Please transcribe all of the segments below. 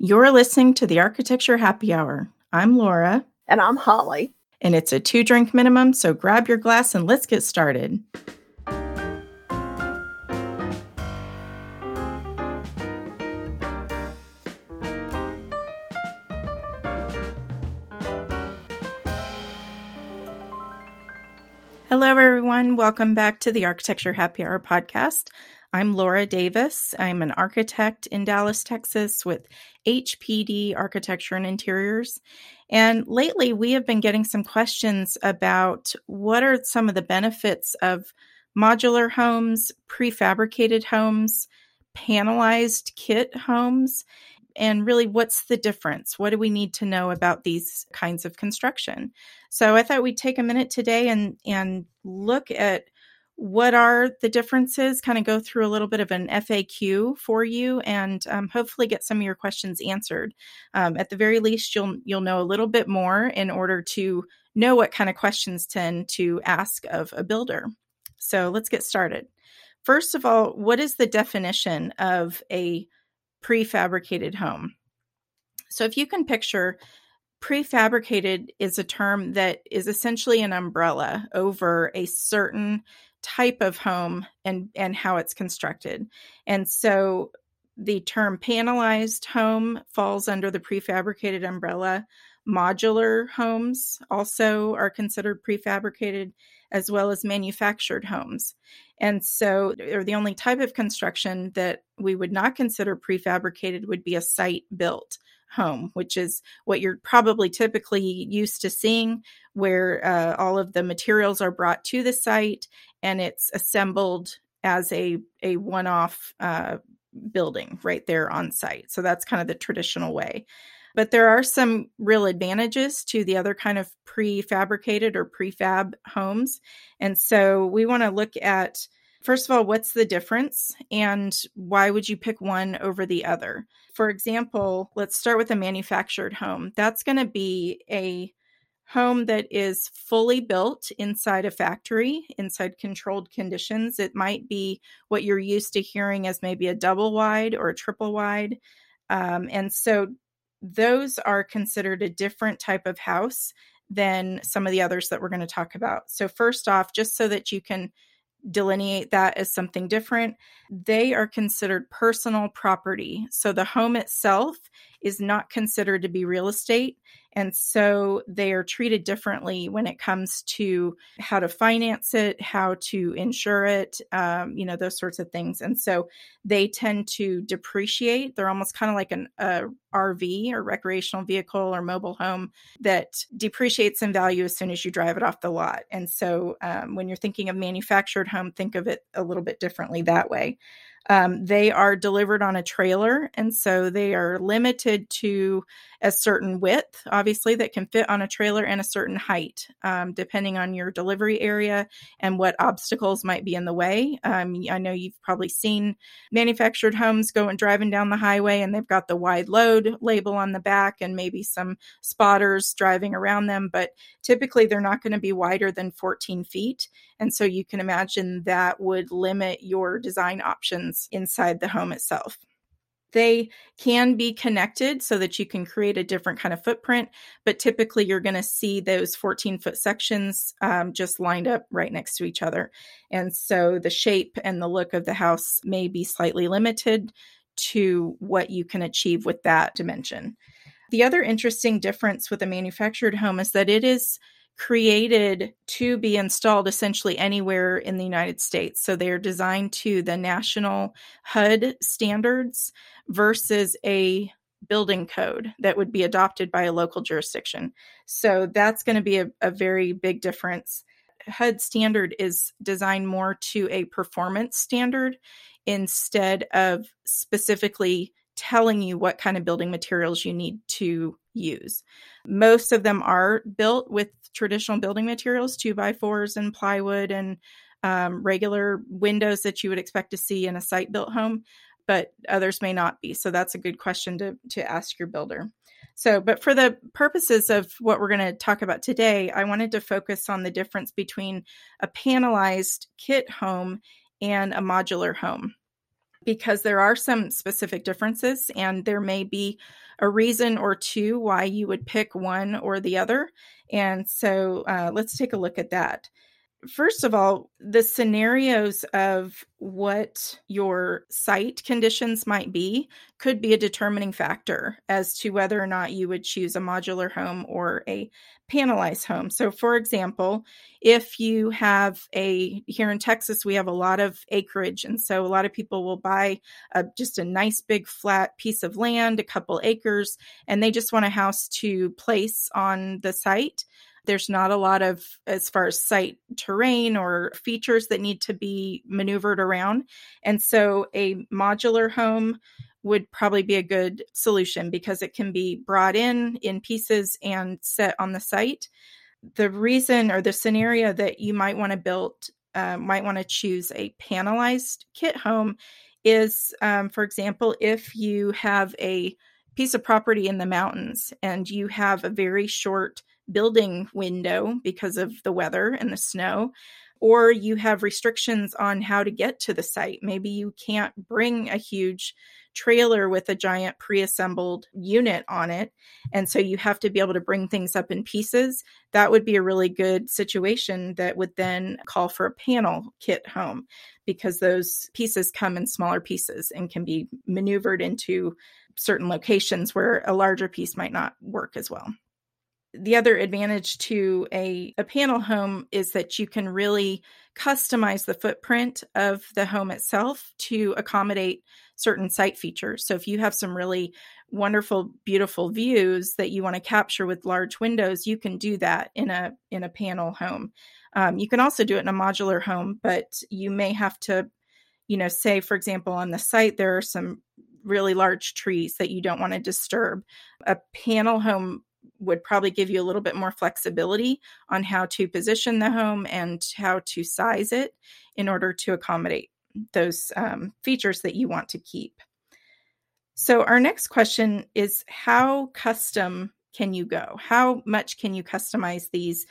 You're listening to the Architecture Happy Hour. I'm Laura. And I'm Holly. And it's a two drink minimum, so grab your glass and let's get started. Hello, everyone. Welcome back to the Architecture Happy Hour podcast. I'm Laura Davis. I'm an architect in Dallas, Texas with HPD Architecture and Interiors. And lately, we have been getting some questions about what are some of the benefits of modular homes, prefabricated homes, panelized kit homes, and really what's the difference? What do we need to know about these kinds of construction? So I thought we'd take a minute today and and look at what are the differences? Kind of go through a little bit of an faq for you and um, hopefully get some of your questions answered. Um, at the very least you'll you'll know a little bit more in order to know what kind of questions tend to ask of a builder. So let's get started. First of all what is the definition of a prefabricated home? So if you can picture prefabricated is a term that is essentially an umbrella over a certain type of home and and how it's constructed. And so the term panelized home falls under the prefabricated umbrella. Modular homes also are considered prefabricated as well as manufactured homes. And so or the only type of construction that we would not consider prefabricated would be a site built home, which is what you're probably typically used to seeing, where uh, all of the materials are brought to the site and it's assembled as a a one off uh, building right there on site. So that's kind of the traditional way. But there are some real advantages to the other kind of prefabricated or prefab homes. And so we want to look at First of all, what's the difference and why would you pick one over the other? For example, let's start with a manufactured home. That's going to be a home that is fully built inside a factory, inside controlled conditions. It might be what you're used to hearing as maybe a double wide or a triple wide. Um, and so those are considered a different type of house than some of the others that we're going to talk about. So, first off, just so that you can delineate that as something different. They are considered personal property. So the home itself is not considered to be real estate. And so they are treated differently when it comes to how to finance it, how to insure it, um, you know, those sorts of things. And so they tend to depreciate. They're almost kind of like an RV or recreational vehicle or mobile home that depreciates in value as soon as you drive it off the lot. And so um, when you're thinking of manufactured home, think of it a little bit differently that way. Um, they are delivered on a trailer, and so they are limited to a certain width, obviously, that can fit on a trailer and a certain height, um, depending on your delivery area and what obstacles might be in the way. Um, I know you've probably seen manufactured homes going driving down the highway, and they've got the wide load label on the back and maybe some spotters driving around them, but typically they're not going to be wider than 14 feet. And so you can imagine that would limit your design options inside the home itself. They can be connected so that you can create a different kind of footprint, but typically you're going to see those 14 foot sections um, just lined up right next to each other. And so the shape and the look of the house may be slightly limited to what you can achieve with that dimension. The other interesting difference with a manufactured home is that it is created to be installed essentially anywhere in the United States. So they're designed to the national HUD standards versus a building code that would be adopted by a local jurisdiction. So that's going to be a, a very big difference. HUD standard is designed more to a performance standard instead of specifically telling you what kind of building materials you need to use. Most of them are built with traditional building materials, two by fours and plywood and um, regular windows that you would expect to see in a site built home, but others may not be. So that's a good question to, to ask your builder. So, but for the purposes of what we're going to talk about today, I wanted to focus on the difference between a panelized kit home and a modular home because there are some specific differences and there may be a reason or two why you would pick one or the other. And so uh, let's take a look at that first of all, the scenarios of what your site conditions might be could be a determining factor as to whether or not you would choose a modular home or a panelized home. So, for example, if you have a here in Texas, we have a lot of acreage, and so a lot of people will buy a, just a nice big flat piece of land, a couple acres, and they just want a house to place on the site. There's not a lot of, as far as site terrain or features that need to be maneuvered around. And so a modular home would probably be a good solution because it can be brought in in pieces and set on the site. The reason or the scenario that you might want to build, uh, might want to choose a panelized kit home is, um, for example, if you have a piece of property in the mountains and you have a very short building window because of the weather and the snow, or you have restrictions on how to get to the site. Maybe you can't bring a huge trailer with a giant pre assembled unit on it. And so you have to be able to bring things up in pieces. That would be a really good situation that would then call for a panel kit home because those pieces come in smaller pieces and can be maneuvered into certain locations where a larger piece might not work as well the other advantage to a, a panel home is that you can really customize the footprint of the home itself to accommodate certain site features. So if you have some really wonderful beautiful views that you want to capture with large windows, you can do that in a in a panel home. Um, you can also do it in a modular home, but you may have to, you know, say for example on the site there are some really large trees that you don't want to disturb. A panel home would probably give you a little bit more flexibility on how to position the home and how to size it in order to accommodate those um, features that you want to keep. So, our next question is how custom can you go? How much can you customize these?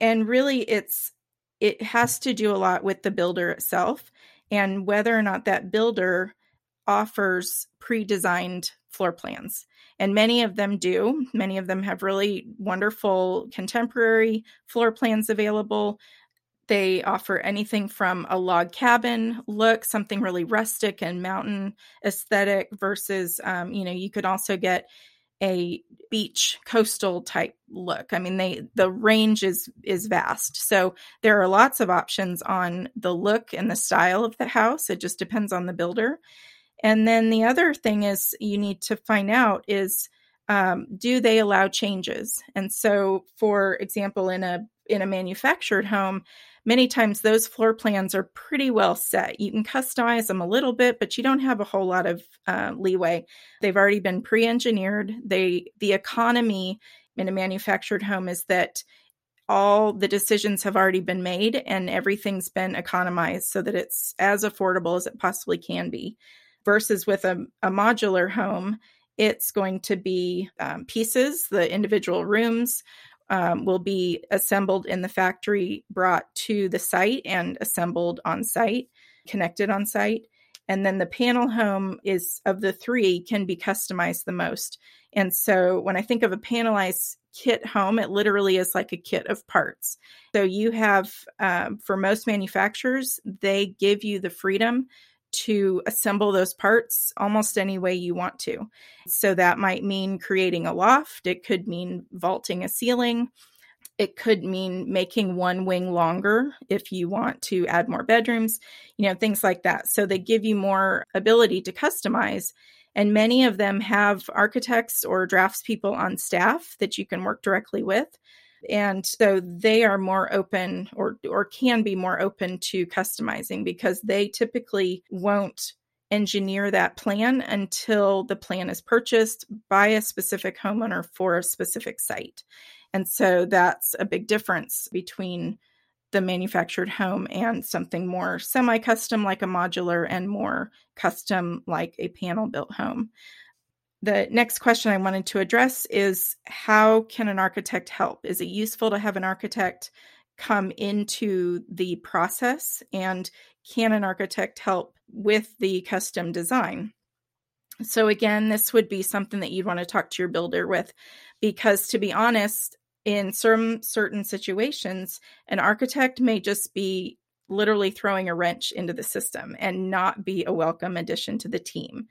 And really, it's it has to do a lot with the builder itself and whether or not that builder offers pre-designed floor plans and many of them do. Many of them have really wonderful contemporary floor plans available. They offer anything from a log cabin look, something really rustic and mountain aesthetic, versus, um, you know, you could also get a beach coastal type look. I mean, they the range is is vast. So there are lots of options on the look and the style of the house. It just depends on the builder. And then the other thing is you need to find out is um, do they allow changes? And so, for example, in a in a manufactured home, many times those floor plans are pretty well set. You can customize them a little bit, but you don't have a whole lot of uh, leeway. They've already been pre-engineered. They the economy in a manufactured home is that all the decisions have already been made and everything's been economized so that it's as affordable as it possibly can be versus with a, a modular home, it's going to be um, pieces, the individual rooms. Um, will be assembled in the factory, brought to the site, and assembled on site, connected on site. And then the panel home is of the three can be customized the most. And so when I think of a panelized kit home, it literally is like a kit of parts. So you have, um, for most manufacturers, they give you the freedom to assemble those parts almost any way you want to. So that might mean creating a loft, it could mean vaulting a ceiling. It could mean making one wing longer if you want to add more bedrooms, you know, things like that. So they give you more ability to customize. And many of them have architects or draftspeople on staff that you can work directly with and so they are more open or or can be more open to customizing because they typically won't engineer that plan until the plan is purchased by a specific homeowner for a specific site. And so that's a big difference between the manufactured home and something more semi custom like a modular and more custom like a panel built home the next question I wanted to address is how can an architect help? Is it useful to have an architect come into the process and can an architect help with the custom design? So, again, this would be something that you'd want to talk to your builder with because, to be honest, in some certain situations, an architect may just be literally throwing a wrench into the system and not be a welcome addition to the team.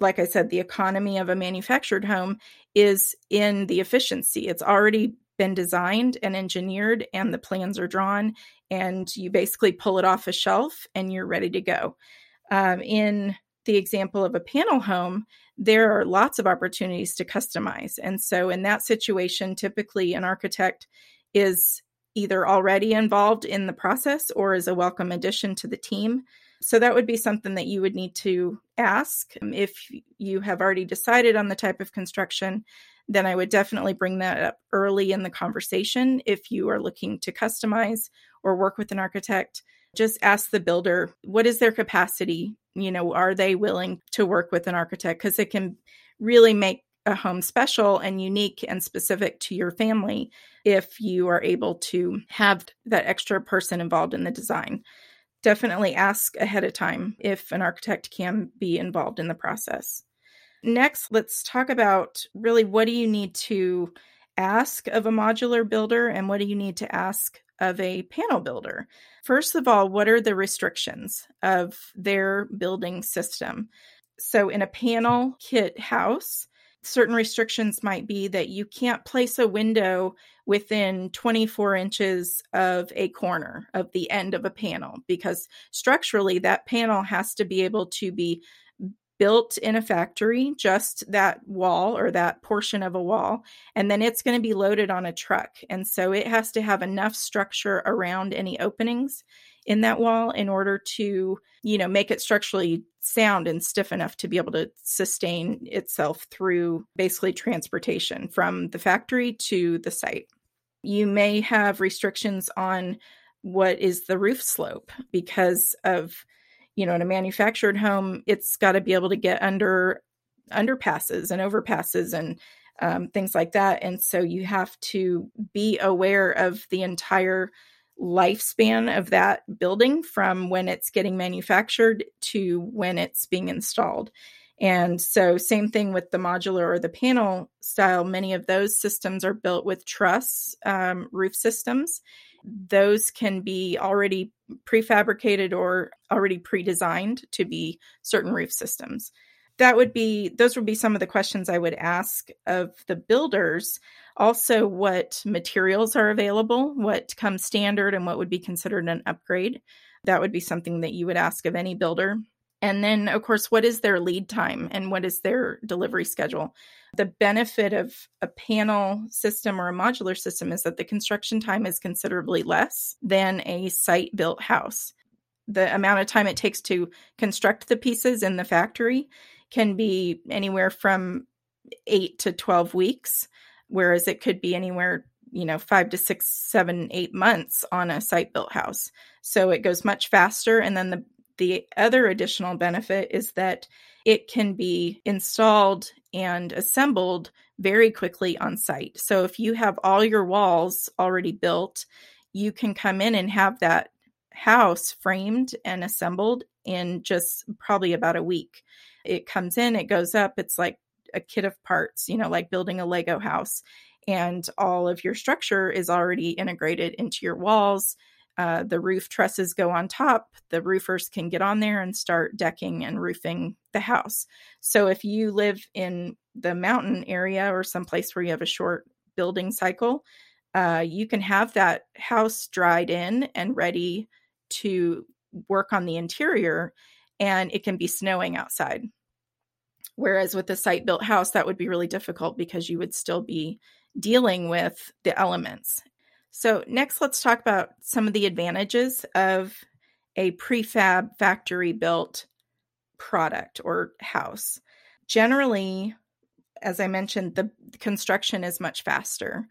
Like I said, the economy of a manufactured home is in the efficiency. It's already been designed and engineered, and the plans are drawn, and you basically pull it off a shelf and you're ready to go. Um, in the example of a panel home, there are lots of opportunities to customize. And so, in that situation, typically an architect is either already involved in the process or is a welcome addition to the team. So, that would be something that you would need to ask. Um, if you have already decided on the type of construction, then I would definitely bring that up early in the conversation. If you are looking to customize or work with an architect, just ask the builder what is their capacity you know are they willing to work with an architect because it can really make a home special and unique and specific to your family if you are able to have that extra person involved in the design definitely ask ahead of time if an architect can be involved in the process next let's talk about really what do you need to ask of a modular builder and what do you need to ask of a panel builder. First of all, what are the restrictions of their building system? So, in a panel kit house, certain restrictions might be that you can't place a window within 24 inches of a corner of the end of a panel because structurally that panel has to be able to be built in a factory, just that wall or that portion of a wall, and then it's going to be loaded on a truck. And so it has to have enough structure around any openings in that wall in order to, you know, make it structurally sound and stiff enough to be able to sustain itself through basically transportation from the factory to the site. You may have restrictions on what is the roof slope because of you know in a manufactured home it's got to be able to get under underpasses and overpasses and um, things like that. And so you have to be aware of the entire lifespan of that building from when it's getting manufactured to when it's being installed and so same thing with the modular or the panel style. Many of those systems are built with truss um, roof systems. Those can be already prefabricated or already pre-designed to be certain roof systems. That would be those would be some of the questions i would ask of the builders. Also what materials are available what comes standard and what would be considered an upgrade. That would be something that you would ask of any builder and then, of course, what is their lead time and what is their delivery schedule? The benefit of a panel system or a modular system is that the construction time is considerably less than a site built house. The amount of time it takes to construct the pieces in the factory can be anywhere from eight to 12 weeks, whereas it could be anywhere you know five to six seven eight months on a site built house so it goes much faster and then the the other additional benefit is that it can be installed and assembled very quickly on site. So if you have all your walls already built, you can come in and have that house framed and assembled in just probably about a week. It comes in, it goes up, it's like a kit of parts, you know, like building a Lego house. And all of your structure is already integrated into your walls uh, the roof trusses go on top, the roofers can get on there and start decking and roofing the house. So if you live in the mountain area or someplace where you have a short building cycle, uh, you can have that house dried in and ready to work on the interior, and it can be snowing outside. Whereas with a site built house, that would be really difficult because you would still be dealing with the elements so, next, let's talk about some of the advantages of a prefab factory built product or house. Generally, as I mentioned, the construction is much faster.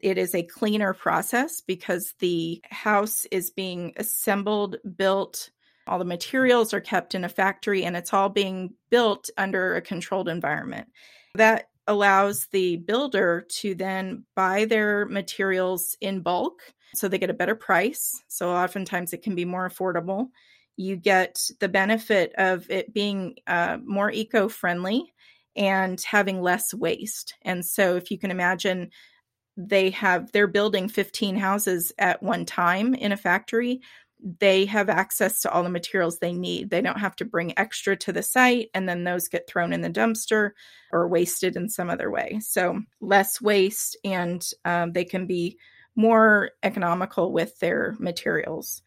It is a cleaner process because the house is being assembled, built, all the materials are kept in a factory, and it's all being built under a controlled environment. That allows the builder to then buy their materials in bulk so they get a better price. So oftentimes it can be more affordable. you get the benefit of it being uh, more eco friendly and having less waste. And so, if you can imagine, they have they're building 15 houses at one time in a factory they have access to all the materials they need. They don't have to bring extra to the site and then those get thrown in the dumpster or wasted in some other way. So, less waste and um, they can be more economical with their materials.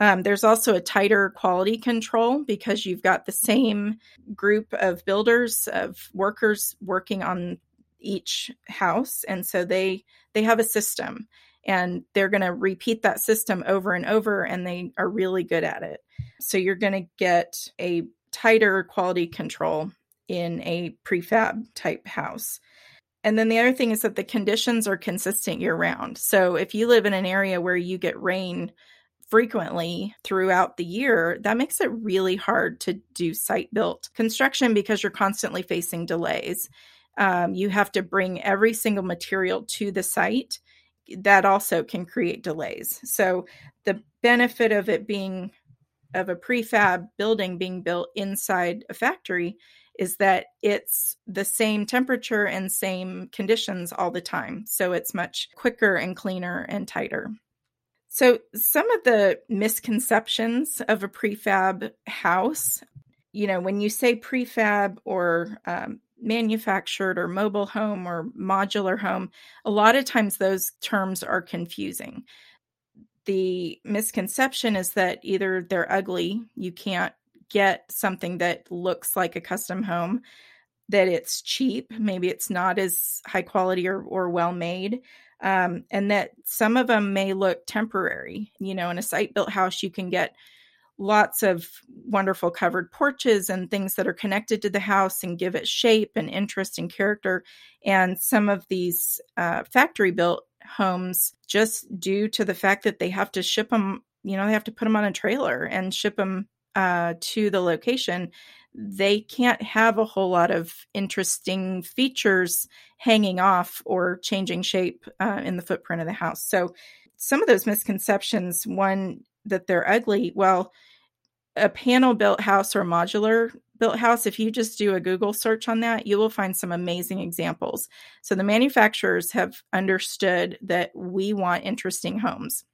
Um, there's also a tighter quality control because you've got the same group of builders, of workers working on each house. And so they they have a system and they're going to repeat that system over and over and they are really good at it. So you're going to get a tighter quality control in a prefab type house. And then the other thing is that the conditions are consistent year round so if you live in an area where you get rain frequently throughout the year, that makes it really hard to do site built construction because you're constantly facing delays. Um, you have to bring every single material to the site that also can create delays. So the benefit of it being of a prefab building being built inside a factory is that it's the same temperature and same conditions all the time. So it's much quicker and cleaner and tighter. So, some of the misconceptions of a prefab house, you know, when you say prefab or um, manufactured or mobile home or modular home, a lot of times those terms are confusing. The misconception is that either they're ugly, you can't get something that looks like a custom home, that it's cheap, maybe it's not as high quality or, or well made, um, and that some of them may look temporary. You know, in a site built house, you can get lots of wonderful covered porches and things that are connected to the house and give it shape and interest and character. And some of these uh, factory built homes, just due to the fact that they have to ship them, you know, they have to put them on a trailer and ship them uh, to the location, they can't have a whole lot of interesting features hanging off or changing shape uh, in the footprint of the house. So, some of those misconceptions one that they're ugly. Well, a panel built house or modular built house, if you just do a Google search on that, you will find some amazing examples. So the manufacturers have understood that we want interesting homes.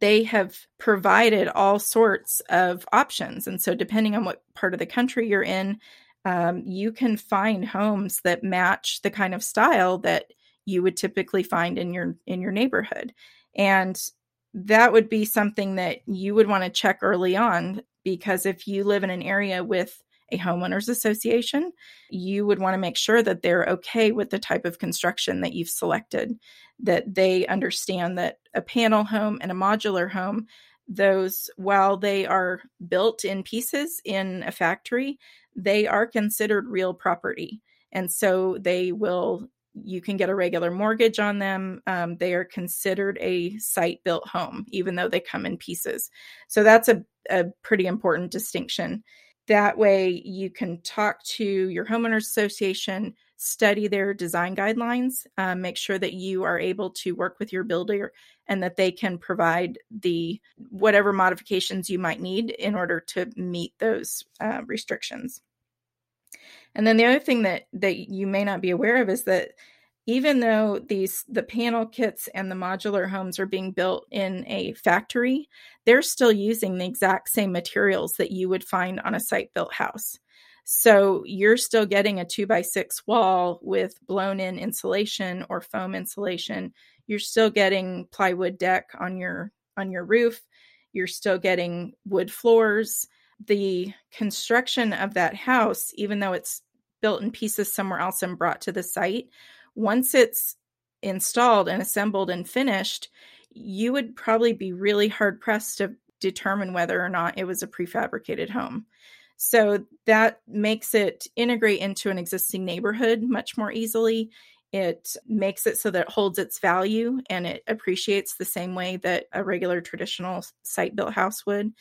They have provided all sorts of options. And so, depending on what part of the country you're in, um, you can find homes that match the kind of style that you would typically find in your in your neighborhood. And that would be something that you would want to check early on because if you live in an area with a homeowners association, you would want to make sure that they're okay with the type of construction that you've selected, that they understand that a panel home and a modular home, those, while they are built in pieces in a factory, they are considered real property. And so they will you can get a regular mortgage on them. Um, they are considered a site built home, even though they come in pieces. So that's a, a pretty important distinction. That way, you can talk to your homeowners association, study their design guidelines, uh, make sure that you are able to work with your builder and that they can provide the whatever modifications you might need in order to meet those uh, restrictions. And then the other thing that that you may not be aware of is that even though these the panel kits and the modular homes are being built in a factory, they're still using the exact same materials that you would find on a site built house. So you're still getting a two by six wall with blown in insulation or foam insulation. You're still getting plywood deck on your on your roof. You're still getting wood floors the construction of that house, even though it's built in pieces somewhere else and brought to the site, once it's installed and assembled and finished, you would probably be really hard pressed to determine whether or not it was a prefabricated home. So that makes it integrate into an existing neighborhood much more easily. It makes it so that it holds its value and it appreciates the same way that a regular traditional site built house would.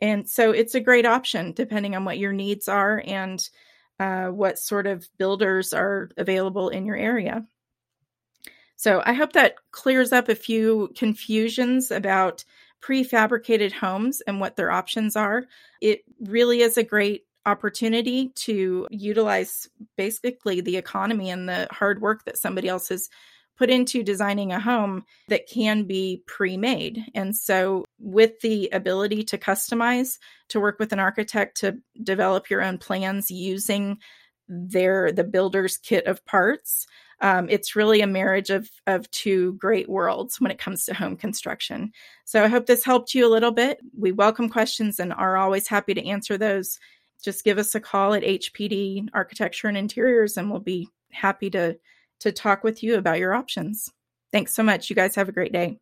And so it's a great option depending on what your needs are and uh, what sort of builders are available in your area. So I hope that clears up a few confusions about prefabricated homes and what their options are. It really is a great opportunity to utilize basically the economy and the hard work that somebody else has put into designing a home that can be pre-made. And so with the ability to customize, to work with an architect to develop your own plans using their the builder's kit of parts, um, it's really a marriage of of two great worlds when it comes to home construction. So I hope this helped you a little bit. We welcome questions and are always happy to answer those. Just give us a call at HPD Architecture and Interiors, and we'll be happy to to talk with you about your options. Thanks so much. You guys have a great day.